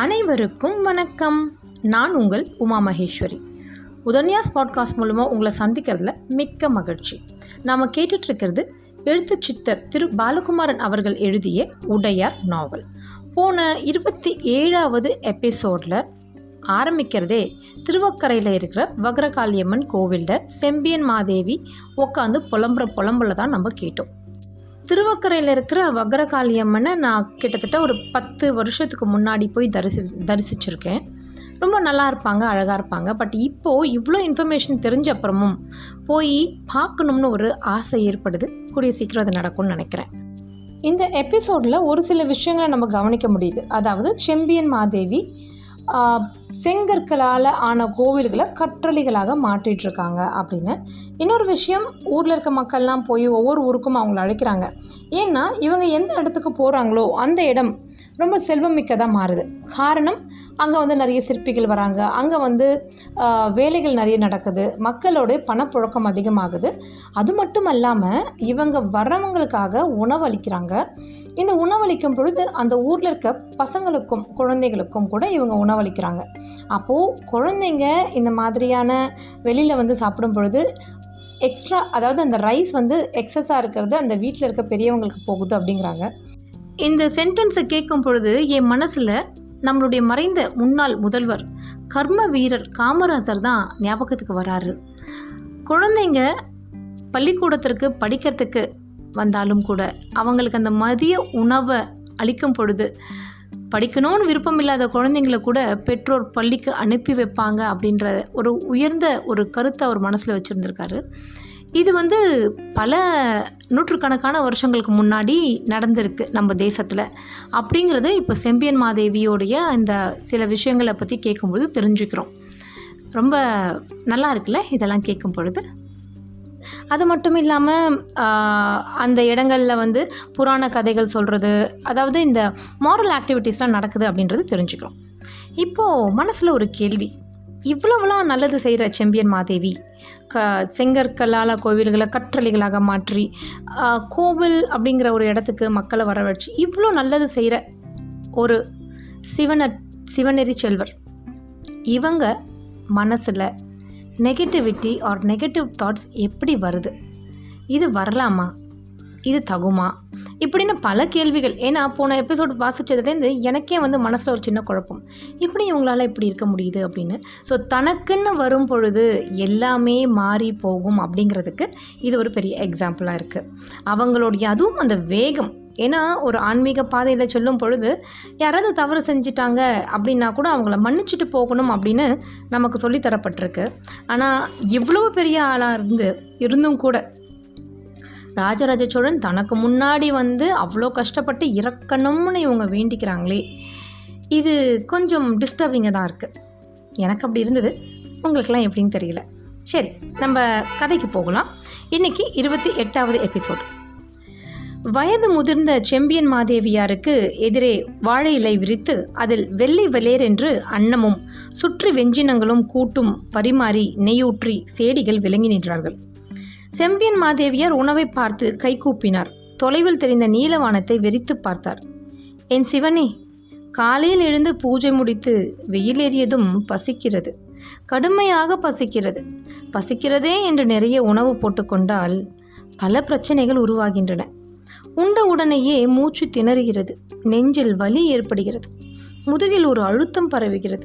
அனைவருக்கும் வணக்கம். நான் உங்கள் உமா மகேஸ்வரி. உதன்யாஸ் பாட்காஸ்ட் மூலமாக உங்களை சந்திக்கிறதுல மிக்க மகிழ்ச்சி. நாம் கேட்டுட்ருக்கிறது எழுத்து சித்தர் திரு பாலகுமாரன் அவர்கள் எழுதிய உடையார் நாவல். போன இருபத்தி ஏழாவது எபிசோடில் ஆரம்பிக்கிறதே திருவக்கரையில் இருக்கிற வக்ரகாளியம்மன் கோவிலில் செம்பியன் மாதேவி உட்காந்து புலம்புற புலம்புல தான் நம்ம கேட்டோம். திருவக்கரையில் இருக்கிற வக்ரகாளியம்மனை நான் கிட்டத்தட்ட ஒரு பத்து வருஷத்துக்கு முன்னாடி போய் தரிசி தரிசிச்சிருக்கேன். ரொம்ப நல்லா இருப்பாங்க அழகாக இருப்பாங்க. பட் இப்போது இவ்வளோ இன்ஃபர்மேஷன் தெரிஞ்ச அப்புறமும் போய் பார்க்கணும்னு ஒரு ஆசை ஏற்படுது. கூடிய சீக்கிரம் அது நடக்கும்னு நினைக்கிறேன். இந்த எபிசோடில் ஒரு சில விஷயங்களை நம்ம கவனிக்க முடியுது. அதாவது செம்பியன் மாதேவி செங்கற்களால் ஆன கோவில்களை கற்றளிகளாக மாற்றிட்டு இருக்காங்க அப்படின்னு. இன்னொரு விஷயம் ஊரில் இருக்க மக்கள்லாம் போய் ஒவ்வொரு ஊருக்கும் அவங்கள அழைக்கிறாங்க. ஏன்னா இவங்க எந்த இடத்துக்கு போகிறாங்களோ அந்த இடம் ரொம்ப செல்வமிக்கதாக மாறுது. காரணம் அங்கே வந்து நிறைய சிற்பிகள் வராங்க. அங்கே வந்து வேலைகள் நிறைய நடக்குது. மக்களோட பணப்புழக்கம் அதிகமாகுது. அது மட்டும் அல்லாமல் இவங்க வர்றவங்களுக்காக உணவளிக்கிறாங்க இந்த உணவளிக்கும் பொழுது அந்த ஊரில் இருக்க பசங்களுக்கும் குழந்தைகளுக்கும் கூட இவங்க உணவளிக்கிறாங்க அப்போது குழந்தைங்க இந்த மாதிரியான வெளியில் வந்து சாப்பிடும் பொழுது எக்ஸ்ட்ரா அதாவது அந்த ரைஸ் வந்து எக்ஸஸாக இருக்கிறது அந்த வீட்டில் இருக்க பெரியவங்களுக்கு போகுது அப்படிங்கிறாங்க. இந்த சென்டென்ஸை கேட்கும் பொழுது என் மனசில் நம்மளுடைய மறைந்த முன்னாள் முதல்வர் கர்ம வீரர் காமராசர் தான் ஞாபகத்துக்கு வராரு. குழந்தைங்க பள்ளிக்கூடத்திற்கு படிக்கிறதுக்கு வந்தாலும் கூட அவங்களுக்கு அந்த மதிய உணவை அளிக்கும் பொழுது படிக்கணும்னு விருப்பம் இல்லாத குழந்தைங்கள கூட பெற்றோர் பள்ளிக்கு அனுப்பி வைப்பாங்க அப்படின்ற ஒரு உயர்ந்த ஒரு கருத்தை அவர் மனசில் வச்சுருந்துருக்காரு. இது வந்து பல நூற்றுக்கணக்கான வருஷங்களுக்கு முன்னாடி நடந்திருக்கு நம்ம தேசத்தில். அப்படிங்கிறது இப்போ செம்பியன் மாதேவியோடைய இந்த சில விஷயங்களை பற்றி கேட்கும்போது தெரிஞ்சுக்கிறோம். ரொம்ப நல்லா இருக்குல்ல இதெல்லாம் கேட்கும் பொழுது அது மட்டும் இல்லாமல் அந்த இடங்களில் வந்து புராண கதைகள் சொல்கிறது அதாவது இந்த மாரல் ஆக்டிவிட்டீஸ்லாம் நடக்குது அப்படின்றது தெரிஞ்சுக்கிறோம். இப்போது மனசில் ஒரு கேள்வி. இவ்வளவுலாம் நல்லது செய்கிற செம்பியன் மாதேவி. க செங்கற்கல்லால் கோவில்களை கற்றளிகளாக மாற்றி கோவில் அப்படிங்கிற ஒரு இடத்துக்கு மக்களை வரவழைச்சு இவ்வளோ நல்லது செய்கிற ஒரு சிவன சிவநெறி செல்வர். இவங்க மனசில் நெகட்டிவிட்டி ஆர் நெகட்டிவ் தாட்ஸ் எப்படி வருது? இது வரலாமா? இது தகுமா? இப்படின்னு பல கேள்விகள். ஏன்னா போன எபிசோட் வாசித்ததுலேருந்து எனக்கே வந்து மனசில் ஒரு சின்ன குழப்பம். இப்படி இவங்களால இப்படி இருக்க முடியுது அப்படின்னு. ஸோ தனக்குன்னு வரும் பொழுது எல்லாமே மாறி போகும் அப்படிங்கிறதுக்கு இது ஒரு பெரிய எக்ஸாம்பிளாக இருக்குது அவங்களுடைய அதுவும் அந்த வேகம். ஏன்னா ஒரு ஆன்மீக பாதையில் சொல்லும் பொழுது யாராவது தவறு செஞ்சிட்டாங்க அப்படின்னா கூட அவங்கள மன்னிச்சுட்டு போகணும் அப்படின்னு நமக்கு சொல்லித் தரப்பட்டிருக்கு. ஆனால் இவ்வளோ பெரிய ஆளாக இருந்து இருந்தும் கூட ராஜராஜ சோழன் தனக்கு முன்னாடி வந்து அவ்வளோ கஷ்டப்பட்டு இறக்கணும்னு இவங்க வேண்டிக்கிறாங்களே. இது கொஞ்சம் டிஸ்டர்பிங்காக தான் இருக்குது எனக்கு அப்படி இருந்தது. உங்களுக்கெல்லாம் எப்படின்னு தெரியல. சரி நம்ம கதைக்கு போகலாம். இன்றைக்கி இருபத்தி எட்டாவது எபிசோட் வயது முதிர்ந்த செம்பியன் மாதேவியாருக்கு எதிரே வாழை இலை விரித்து அதில் வெள்ளை வெளேர் என்று அன்னமும் சுற்றி வெஞ்சினங்களும் கூட்டும் பரிமாறி நெய்யூற்றி சேடிகள் விளங்கி நின்றார்கள். செம்பியன் மாதேவியார் உணவை பார்த்து கைகூப்பினார் தொலைவில் தெரிந்த நீலவானத்தை வெறித்து பார்த்தார். என் சிவனே காலையில் எழுந்து பூஜை முடித்து வெயில் ஏறியதும் பசிக்கிறது. கடுமையாக பசிக்கிறது. பசிக்கிறதே என்று நிறைய உணவு போட்டுக்கொண்டால் பல பிரச்சனைகள் உருவாகின்றன. உண்ட உடனேயே மூச்சு திணறுகிறது. நெஞ்சில் வலி ஏற்படுகிறது. முதுகில் ஒரு அழுத்தம் பரவுகிறது.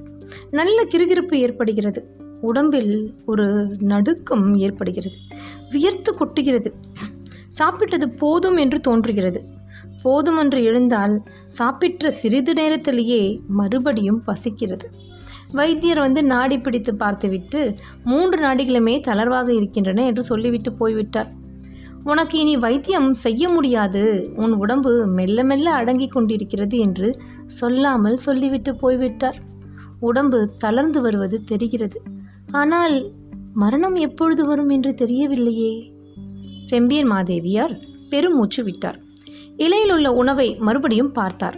நல்ல கிருகிருப்பு ஏற்படுகிறது. உடம்பில் ஒரு நடுக்கம் ஏற்படுகிறது. வியர்த்து கொட்டுகிறது. சாப்பிட்டது போதும் என்று தோன்றுகிறது. போதும் என்று எழுந்தால் சாப்பிட்ட சிறிது நேரத்திலேயே மறுபடியும் பசிக்கிறது. வைத்தியர் வந்து நாடி பிடித்து பார்த்துவிட்டு மூன்று நாடிகளுமே தளர்வாக இருக்கின்றன என்று சொல்லிவிட்டு போய்விட்டார். உனக்கு இனி வைத்தியம் செய்ய முடியாது. உன் உடம்பு மெல்ல மெல்ல அடங்கி கொண்டிருக்கிறது என்று சொல்லாமல் சொல்லிவிட்டு போய்விட்டார். உடம்பு தளர்ந்து வருவது தெரிகிறது. ஆனால் மரணம் எப்பொழுது வரும் என்று தெரியவில்லையே. செம்பியன் மாதேவியார் பெருமூச்சு விட்டார். இலையில் உள்ள உணவை மறுபடியும் பார்த்தார்.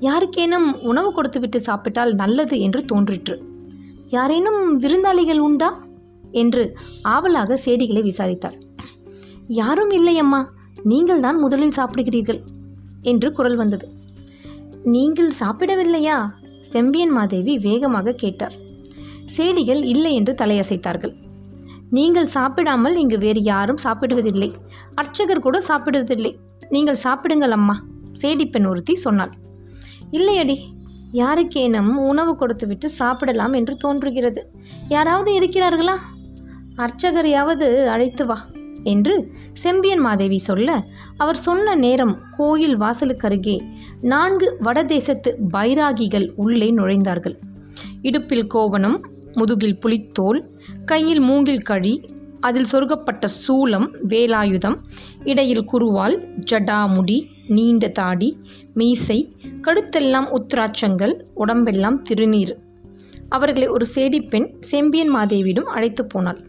யாருக்கேனும் உணவு கொடுத்துவிட்டு சாப்பிட்டால் நல்லது என்று தோன்றிற்று. யாரேனும் விருந்தாளிகள் உண்டா? என்று ஆவலாக சேடிகளை விசாரித்தார். யாரும் இல்லை அம்மா நீங்கள் தான் முதலில் சாப்பிடுகிறீர்கள் என்று குரல் வந்தது. நீங்கள் சாப்பிடவில்லையா? செம்பியன் மாதேவி வேகமாக கேட்டார். சேடிகள் இல்லை என்று தலையசைத்தார்கள். நீங்கள் சாப்பிடாமல் இங்கு வேறு யாரும் சாப்பிடுவதில்லை. அர்ச்சகர் கூட சாப்பிடுவதில்லை. நீங்கள் சாப்பிடுங்கள் அம்மா சேடிப்பெண் ஒருத்தி சொன்னாள். இல்லையடி யாருக்கேனும் உணவு கொடுத்துவிட்டு சாப்பிடலாம் என்று தோன்றுகிறது. யாராவது இருக்கிறார்களா? அர்ச்சகரையாவது அழைத்து வா என்று செம்பியன் மாதேவி சொல்ல அவர் சொன்ன நேரம் கோயில் வாசலுக்கருகே நான்கு வடதேசத்து பைராகிகள் உள்ளே நுழைந்தார்கள். இடுப்பில் கோவணம் முதுகில் புலித்தோல் கையில் மூங்கில் கழி அதில் சொருகப்பட்ட சூலம் வேலாயுதம் இடையில் குருவால் ஜடாமுடி நீண்ட தாடி மீசை கழுத்தெல்லாம் உத்ராட்சங்கள் உடம்பெல்லாம் திருநீர். அவர்களை ஒரு சேடிப்பெண் செம்பியன் மாதேவியிடம் அழைத்து போனாள்.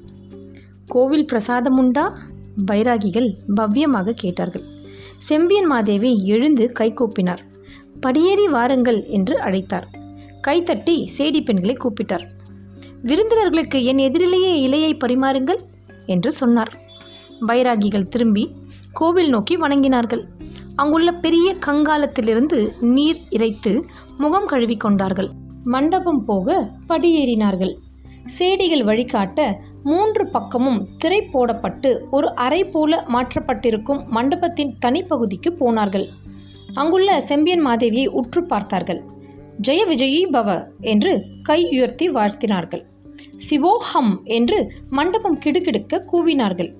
கோவில் பிரசாதம் உண்டா? பைராகிகள் பவ்யமாக கேட்டார்கள். செம்பியன் மாதேவி எழுந்து கைகூப்பினார் படியேறி வாருங்கள் என்று அழைத்தார். கைத்தட்டி சேடி பெண்களை கூப்பிட்டார். விருந்தினர்களுக்கு என் எதிரிலேயே இலையை பரிமாறுங்கள் என்று சொன்னார். பைராகிகள் திரும்பி கோவில் நோக்கி வணங்கினார்கள். அங்குள்ள பெரிய கங்காலத்திலிருந்து நீர் இறைத்து முகம் கழுவி கொண்டார்கள். மண்டபம் போக படியேறினார்கள். சேடிகள் வழிகாட்ட மூன்று பக்கமும் திரை போடப்பட்டு ஒரு அறை போல மாற்றப்பட்டிருக்கும் மண்டபத்தின் தனிப்பகுதிக்கு போனார்கள். அங்குள்ள செம்பியன் மாதேவியை உற்று பார்த்தார்கள். ஜெய விஜயி பவ என்று கை உயர்த்தி வாழ்த்தினார்கள். சிவோஹம் என்று மண்டபம் கிடுகிடுக்க கூவினார்கள்.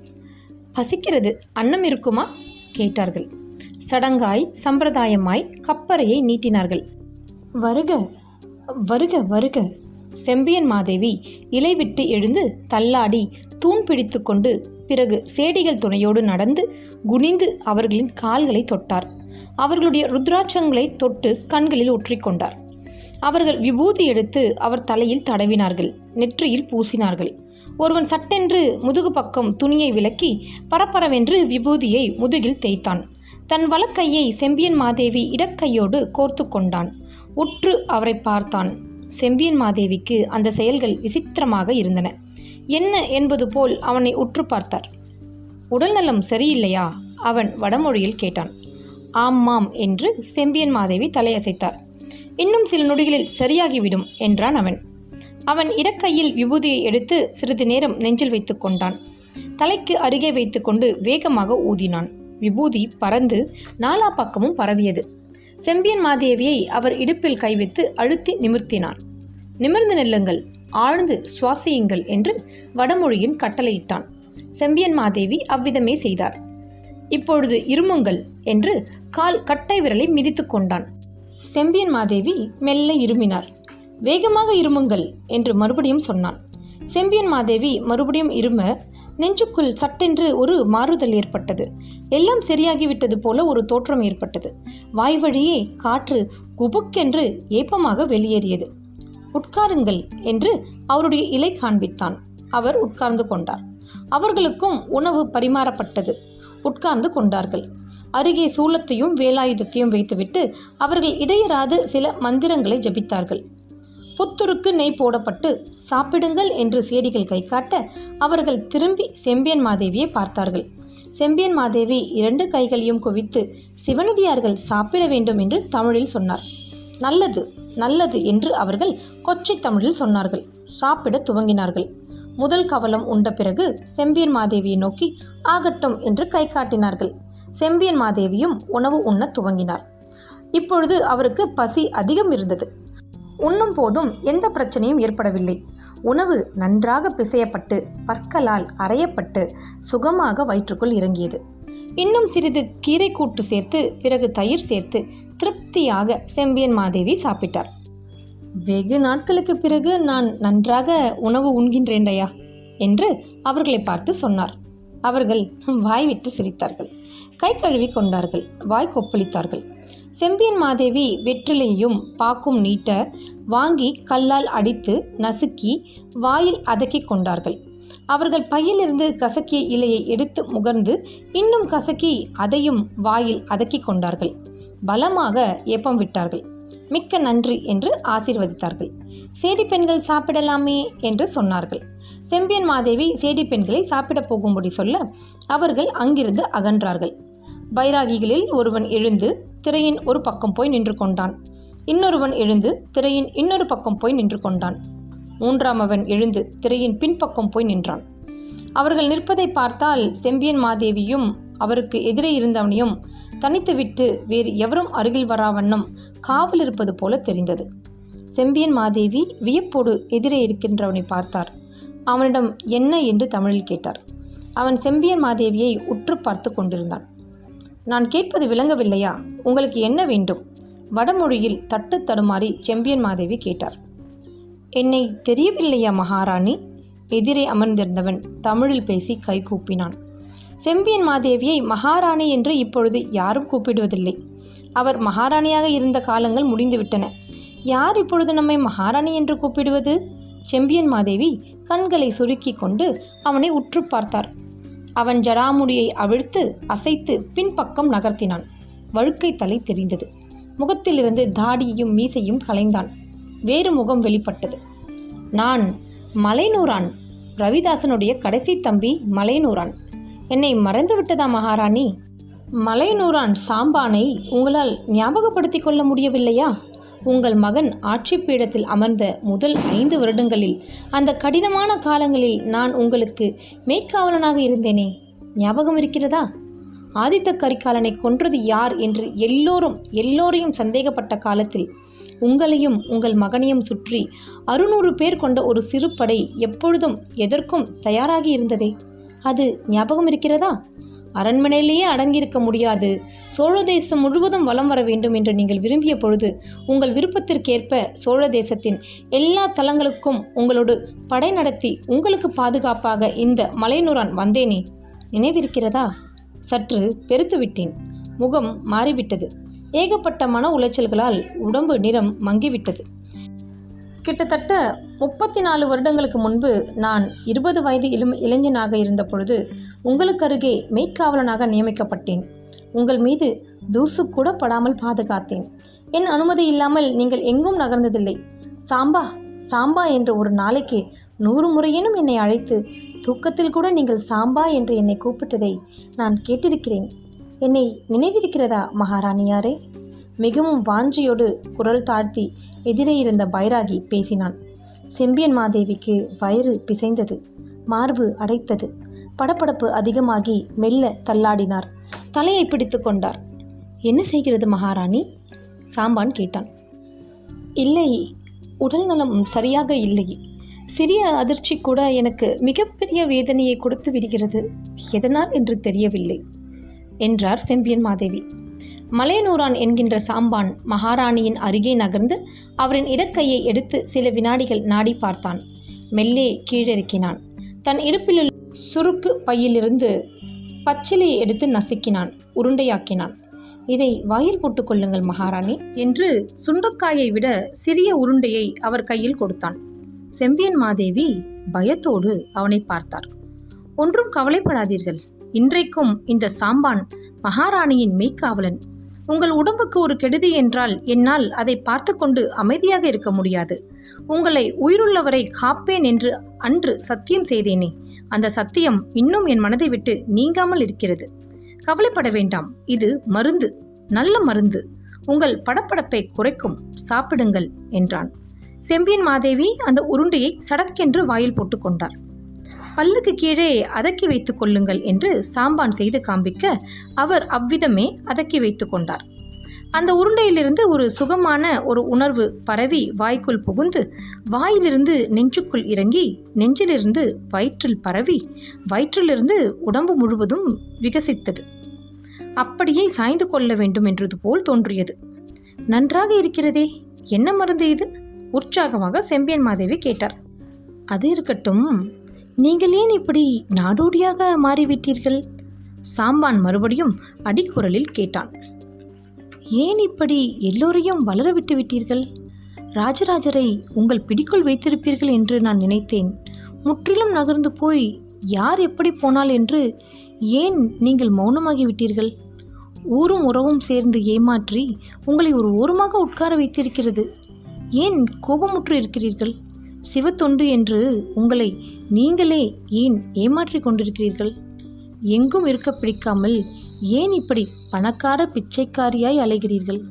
பசிக்கிறது அன்னம் இருக்குமா? கேட்டார்கள். சடங்காய் சம்பிரதாயமாய் கப்பறையை நீட்டினார்கள். வருக வருக வருக. செம்பியன் மாதேவி இலை விட்டு எழுந்து தள்ளாடி தூண் பிடித்து கொண்டு பிறகு சேடிகள் துணையோடு நடந்து குனிந்து அவர்களின் கால்களை தொட்டார். அவர்களுடைய ருத்ராட்சங்களை தொட்டு கண்களில் ஒற்றிக்கொண்டார் அவர்கள் விபூதி எடுத்து அவர் தலையில் தடவினார்கள் நெற்றியில் பூசினார்கள். ஒருவன் சட்டென்று முதுகு பக்கம் துணியை விலக்கி பரபரவென்று விபூதியை முதுகில் தேய்த்தான். தன் வலக்கையை செம்பியன் மாதேவி இடக்கையோடு கோர்த்து கொண்டான். உற்று அவரை பார்த்தான். செம்பியன் மாதேவிக்கு அந்த செயல்கள் விசித்திரமாக இருந்தன. என்ன என்பது போல் அவனை உற்று பார்த்தார். உடல்நலம் சரியில்லையா? அவன் வடமொழியில் கேட்டான். ஆமாம் என்று செம்பியன் மாதேவி தலையசைத்தார். இன்னும் சில நொடிகளில் சரியாகிவிடும் என்றான் அவன். அவன் இடக்கையில் விபூதியை எடுத்து சிறிது நேரம் நெஞ்சில் வைத்து கொண்டான். தலைக்கு அருகே வைத்துக்கொண்டு வேகமாக ஊதினான். விபூதி பறந்து நாலா பக்கமும் பரவியது. செம்பியன் மாதேவியை அவர் இடுப்பில் கைவித்து அழுத்தி நிமிர்த்தினான். நிமிர்ந்து நெல்லுங்கள் ஆழ்ந்து சுவாசியுங்கள் என்று வடமொழியின் கட்டளையிட்டான். செம்பியன் மாதேவி அவ்விதமே செய்தார். இப்பொழுது இருமுங்கள் என்று கால் கட்டை விரலை மிதித்து கொண்டான். செம்பியன் மாதேவி மெல்ல இருமினார் வேகமாக இருமுங்கள் என்று மறுபடியும் சொன்னான். செம்பியன் மாதேவி மறுபடியும் இரும நெஞ்சுக்குள் சட்டென்று ஒரு மாறுதல் ஏற்பட்டது. எல்லாம் சரியாகிவிட்டது போல ஒரு தோற்றம் ஏற்பட்டது. வாய் வழியே காற்று குபுக்கென்று ஏப்பமாக வெளியேறியது. உட்காருங்கள் என்று அவருடைய இலை காண்பித்தான். அவர் உட்கார்ந்து கொண்டார். அவர்களுக்கும் உணவு பரிமாறப்பட்டது. உட்கார்ந்து கொண்டார்கள். அருகே சூலத்தையும் வேலாயுதத்தையும் வைத்துவிட்டு அவர்கள் இடையராது சில மந்திரங்களை ஜபித்தார்கள். புத்துருக்கு நெய் போடப்பட்டு சாப்பிடுங்கள் என்று சேடிகள் கை காட்ட அவர்கள் திரும்பி செம்பியன் மாதேவியை பார்த்தார்கள். செம்பியன் மாதேவி இரண்டு கைகளையும் குவித்து சிவனடியார்கள் சாப்பிட வேண்டும் என்று தமிழில் சொன்னார். நல்லது நல்லது என்று அவர்கள் கொச்சை தமிழில் சொன்னார்கள். சாப்பிட துவங்கினார்கள். முதல் கவலம் உண்ட பிறகு செம்பியன் மாதேவியை நோக்கி ஆகட்டும் என்று கை காட்டினார்கள். செம்பியன் மாதேவியும் உணவு உண்ண துவங்கினார். இப்பொழுது அவருக்கு பசி அதிகம் இருந்தது. உண்ணும் போதும் எந்த பிரச்சனையும் ஏற்படவில்லை. உணவு நன்றாக பிசையப்பட்டு பற்களால் அரையப்பட்டு சுகமாக வயிற்றுக்குள் இறங்கியது. இன்னும் சிறிது கீரை கூட்டு சேர்த்து பிறகு தயிர் சேர்த்து திருப்தியாக செம்பியன் மாதேவி சாப்பிட்டார். வெகு நாட்களுக்கு பிறகு நான் நன்றாக உணவு உண்கின்றேன்டையா என்று அவர்களை பார்த்து சொன்னார். அவர்கள் வாய் விட்டு சிரித்தார்கள். கை கழுவி கொண்டார்கள். வாய் கொப்பளித்தார்கள். செம்பியன் மாதேவி வெற்றிலையும் பாக்கும் நீட்ட வாங்கி கல்லால் அடித்து நசுக்கி வாயில் அதக்கி கொண்டார்கள். அவர்கள் பையிலிருந்து கசக்கிய இலையை எடுத்து முகர்ந்து இன்னும் கசக்கி அதையும் வாயில் அதக்கி கொண்டார்கள். பலமாக ஏப்பம் விட்டார்கள். மிக்க நன்றி என்று ஆசீர்வதித்தார்கள். சேடி பெண்கள் சாப்பிடலாமே என்று சொன்னார்கள். செம்பியன் மாதேவி சேடி பெண்களை சாப்பிடப் போகும்படி சொல்ல அவர்கள் அங்கிருந்து அகன்றார்கள். பைராகிகளில் ஒருவன் எழுந்து திரையின் ஒரு பக்கம் போய் நின்று கொண்டான். இன்னொருவன் எழுந்து திரையின் இன்னொரு பக்கம் போய் நின்று கொண்டான். மூன்றாம் அவன் எழுந்து திரையின் பின்பக்கம் போய் நின்றான். அவர்கள் நிற்பதை பார்த்தால் செம்பியன் மாதேவியும் அவருக்கு எதிரே இருந்தவனையும் தனித்துவிட்டு வேறு எவரும் அருகில் வராவண்ணம் காவல் இருப்பது போல தெரிந்தது. செம்பியன் மாதேவி வியப்போடு எதிரே இருக்கின்றவனை பார்த்தார். அவனிடம் என்ன? என்று தமிழில் கேட்டார். அவன் செம்பியன் மாதேவியை உற்று பார்த்து கொண்டிருந்தான். நான் கேட்பது விளங்கவில்லையா? உங்களுக்கு என்ன வேண்டும்? வடமொழியில் தட்டு தடுமாறி செம்பியன் மாதேவி கேட்டார். என்னை தெரியவில்லையா மகாராணி? எதிரே அமர்ந்திருந்தவன் தமிழில் பேசி கை கூப்பினான். செம்பியன் மாதேவியை மகாராணி என்று இப்பொழுது யாரும் கூப்பிடுவதில்லை. அவர் மகாராணியாக இருந்த காலங்கள் முடிந்துவிட்டன. யார் இப்பொழுது நம்மை மகாராணி என்று கூப்பிடுவது? செம்பியன் மாதேவி கண்களை சுருக்கி கொண்டு அவனை உற்று பார்த்தார். அவன் ஜடாமுடியை அவிழ்த்து அசைத்து பின்பக்கம் நகர்த்தினான். வழுக்கை தலை தெரிந்தது. முகத்திலிருந்து தாடியையும் மீசையும் கலைந்தான். வேறு முகம் வெளிப்பட்டது. நான் மலைநூறான் ரவிதாசனுடைய கடைசி தம்பி மலைநூறான் என்னை மறந்துவிட்டதா மகாராணி? மலையனூரான் சாம்பானை உங்களால் ஞாபகப்படுத்திக் கொள்ள முடியவில்லையா? உங்கள் மகன் ஆட்சி பீடத்தில் அமர்ந்த முதல் ஐந்து வருடங்களில் அந்த கடினமான காலங்களில் நான் உங்களுக்கு மேற்காவலனாக இருந்தேனே. ஞாபகம் இருக்கிறதா? ஆதித்த கரிகாலனை கொன்றது யார் என்று எல்லோரும் எல்லோரையும் சந்தேகப்பட்ட காலத்தில் உங்களையும் உங்கள் மகனையும் சுற்றி அறுநூறு பேர் கொண்ட ஒரு சிறு படை எப்பொழுதும் எதற்கும் தயாராகி இருந்ததே. அது ஞாபகம் இருக்கிறதா? அரண்மனையிலேயே அடங்கியிருக்க முடியாது. சோழ தேசம் முழுவதும் வலம் வர வேண்டும் என்று நீங்கள் விரும்பிய பொழுது உங்கள் விருப்பத்திற்கேற்ப சோழ தேசத்தின் எல்லா தலங்களுக்கும் உங்களோடு படை நடத்தி உங்களுக்கு பாதுகாப்பாக இந்த மலைநூறான் வந்தேனே. நினைவிருக்கிறதா? சற்று பெருத்துவிட்டேன். முகம் மாறிவிட்டது. ஏகப்பட்ட மன உளைச்சல்களால் உடம்பு நிறம் மங்கிவிட்டது. கிட்டத்தட்ட முப்பத்தி நாலு வருடங்களுக்கு முன்பு நான் இருபது வயது இளம் இளைஞனாக இருந்த பொழுது உங்களுக்கு அருகே மெய்க்காவலனாக நியமிக்கப்பட்டேன். உங்கள் மீது தூசு கூட படாமல் பாதுகாத்தேன். என் அனுமதி இல்லாமல் நீங்கள் எங்கும் நகர்ந்ததில்லை. சாம்பா சாம்பா என்ற ஒரு நாளைக்கு நூறு முறையேனும் என்னை அழைத்து தூக்கத்தில் கூட நீங்கள் சாம்பா என்று என்னை கூப்பிட்டதை நான் கேட்டிருக்கிறேன். என்னை நினைவிருக்கிறதா மகாராணியாரே? மிகவும் வாஞ்சியோடு குரல் தாழ்த்தி எதிரே இருந்த பைராகி பேசினான். செம்பியன் மாதேவிக்கு வயிறு பிசைந்தது. மார்பு அடைத்தது. படப்படப்பு அதிகமாகி மெல்ல தள்ளாடினார். தலையை பிடித்து கொண்டார். என்ன செய்கிறது மகாராணி? சாம்பான் கேட்டான். இல்லை உடல் நலம் சரியாக இல்லை. சிறிய அதிர்ச்சி கூட எனக்கு மிகப்பெரிய வேதனையை கொடுத்து விடுகிறது. எதனால் என்று தெரியவில்லை என்றார் செம்பியன் மாதேவி. மலையனூரான் என்கின்ற சாம்பான் மகாராணியின் அருகே நகர்ந்து அவரின் இடக்கையை எடுத்து சில வினாடிகள் நாடி பார்த்தான். மெல்லே கீழிறக்கினான். தன் இடுப்பிலுள்ள சுருக்கு பையிலிருந்து பச்சிலையை எடுத்து நசுக்கினான். உருண்டையாக்கினான். இதை வாயில் போட்டுக்கொள்ளுங்கள் மகாராணி என்று சுண்டக்காயை விட சிறிய உருண்டையை அவர் கையில் கொடுத்தான். செம்பியன் மாதேவி பயத்தோடு அவனை பார்த்தார். ஒன்றும் கவலைப்படாதீர்கள். இன்றைக்கும் இந்த சாம்பான் மகாராணியின் மெய்க்காவலன். உங்கள் உடம்புக்கு ஒரு கெடுதி என்றால் என்னால் அதை பார்த்து கொண்டு அமைதியாக இருக்க முடியாது. உங்களை உயிருள்ளவரை காப்பேன் என்று அன்று சத்தியம் செய்தேனே. அந்த சத்தியம் இன்னும் என் மனதை விட்டு நீங்காமல் இருக்கிறது. கவலைப்பட வேண்டாம். இது மருந்து. நல்ல மருந்து. உங்கள் படப்படப்பை குறைக்கும். சாப்பிடுங்கள் என்றான். செம்பியன் மாதேவி அந்த உருண்டையை சடக்கென்று வாயில் போட்டுக்கொண்டார். பல்லுக்கு கீழே அதக்கி வைத்து கொள்ளுங்கள் என்று சாம்பான் செய்து காண்பிக்க அவர் அவ்விதமே அதக்கி வைத்து கொண்டார். அந்த உருண்டையிலிருந்து ஒரு சுகமான ஒரு உணர்வு பரவி வாய்க்குள் புகுந்து வாயிலிருந்து நெஞ்சுக்குள் இறங்கி நெஞ்சிலிருந்து வயிற்றில் பரவி வயிற்றிலிருந்து உடம்பு முழுவதும் விகசித்தது. அப்படியே சாய்ந்து கொள்ள வேண்டும் என்றது போல் தோன்றியது. நன்றாக இருக்கிறதே என்ன மருந்து இது? உற்சாகமாக செம்பியன் மாதேவி கேட்டார். அது இருக்கட்டும் நீங்கள் ஏன் இப்படி நாடோடியாக மாறிவிட்டீர்கள்? சாம்பான் மறுபடியும் அடிக்குரலில் கேட்டான். ஏன் இப்படி எல்லோரையும் வளர விட்டு விட்டீர்கள்? ராஜராஜரை உங்கள் பிடிக்குள் வைத்திருப்பீர்கள் என்று நான் நினைத்தேன். முற்றிலும் நகர்ந்து போய் யார் எப்படி போனால் என்று ஏன் நீங்கள் மௌனமாகிவிட்டீர்கள் ஊரும் உறவும் சேர்ந்து ஏமாற்றி உங்களை ஒரு ஓரமாக உட்கார வைத்திருக்கிறது. ஏன் கோபமுற்று இருக்கிறீர்கள்? சிவத்தொண்டு என்று உங்களை நீங்களே ஏன் ஏமாற்றிக் கொண்டிருக்கிறீர்கள்? எங்கும் இருக்க பிடிக்காமல் ஏன் இப்படி பணக்கார பிச்சைக்காரியாய் அலைகிறீர்கள்?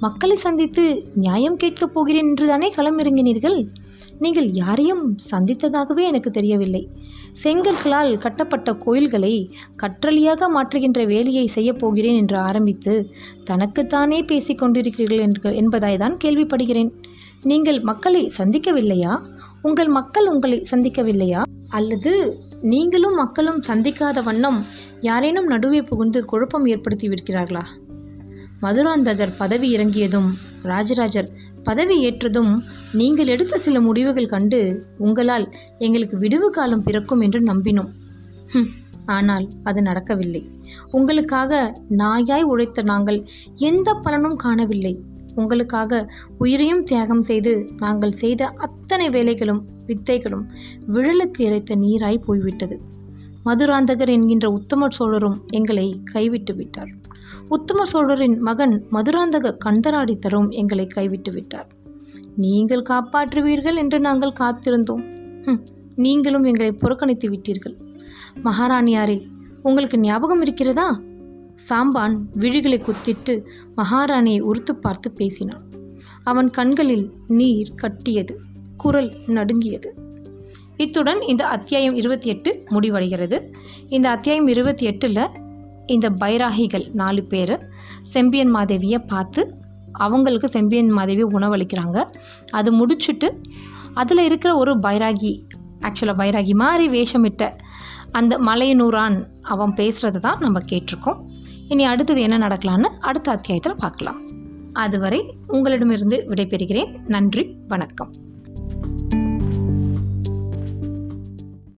மக்களை சந்தித்து நியாயம் கேட்கப் போகிறேன் என்று தானே களமிறங்கினீர்கள் நீங்கள் யாரையும் சந்தித்ததாகவே எனக்கு தெரியவில்லை. செங்கற்களால் கட்டப்பட்ட கோயில்களை கற்றலியாக மாற்றுகின்ற வேலையை செய்யப் போகிறேன் என்று ஆரம்பித்து தனக்குத்தானே பேசிக் கொண்டிருக்கிறீர்கள் என்று என்பதாய் தான் கேள்விப்படுகிறேன். நீங்கள் மக்களை சந்திக்கவில்லையா? உங்கள் மக்கள் உங்களை சந்திக்கவில்லையா? அல்லது நீங்களும் மக்களும் சந்திக்காத வண்ணம் யாரேனும் நடுவே புகுந்து குழப்பம் ஏற்படுத்தி விடுகிறார்களா? மதுராந்தகர் பதவி இறங்கியதும் ராஜராஜர் பதவி ஏற்றதும் நீங்கள் எடுத்த சில முடிவுகள் கண்டு உங்களால் எங்களுக்கு விடுவு காலம் பிறக்கும் என்று நம்பினோம். ஆனால் அது நடக்கவில்லை. உங்களுக்காக நாயாய் உழைத்த நாங்கள் எந்த பலனும் காணவில்லை. உங்களுக்காக உயிரையும் தியாகம் செய்து நாங்கள் செய்த அத்தனை வேலைகளும் வித்தைகளும் விழலுக்கு இறைத்த நீராய் போய்விட்டது. மதுராந்தகர் என்கின்ற உத்தம சோழரும் எங்களை கைவிட்டு விட்டார். உத்தம சோழரின் மகன் மதுராந்தக கண்டராடித்தரும் எங்களை கைவிட்டு விட்டார். நீங்கள் காப்பாற்றுவீர்கள் என்று நாங்கள் காத்திருந்தோம். நீங்களும் எங்களை புறக்கணித்து விட்டீர்கள். மகாராணியாரே உங்களுக்கு ஞாபகம் இருக்கிறதா? சாம்பான் விழிகளை குத்திட்டு மகாராணியை உறுத்து பார்த்து பேசினான். அவன் கண்களில் நீர் கட்டியது குரல் நடுங்கியது. இத்துடன் இந்த அத்தியாயம் இருபத்தி எட்டு முடிவடைகிறது. இந்த அத்தியாயம் இருபத்தி எட்டில் இந்த பைராகிகள் நாலு பேர் செம்பியன் மாதேவியை பார்த்து அவங்களுக்கு செம்பியன் மாதேவி உணவளிக்கிறாங்க. அது முடிச்சுட்டு அதில் இருக்கிற ஒரு பைராகி ஆக்சுவலாக பைராகி மாதிரி வேஷமிட்ட அந்த மலையனூரான் அவன் பேசுகிறத தான் நம்ம கேட்டிருக்கோம். இனி அடுத்தது என்ன நடக்கலான்னு அடுத்த அத்தியாயத்தில் பார்க்கலாம். அதுவரை உங்களிடமிருந்து விடைபெறுகிறேன். நன்றி வணக்கம்.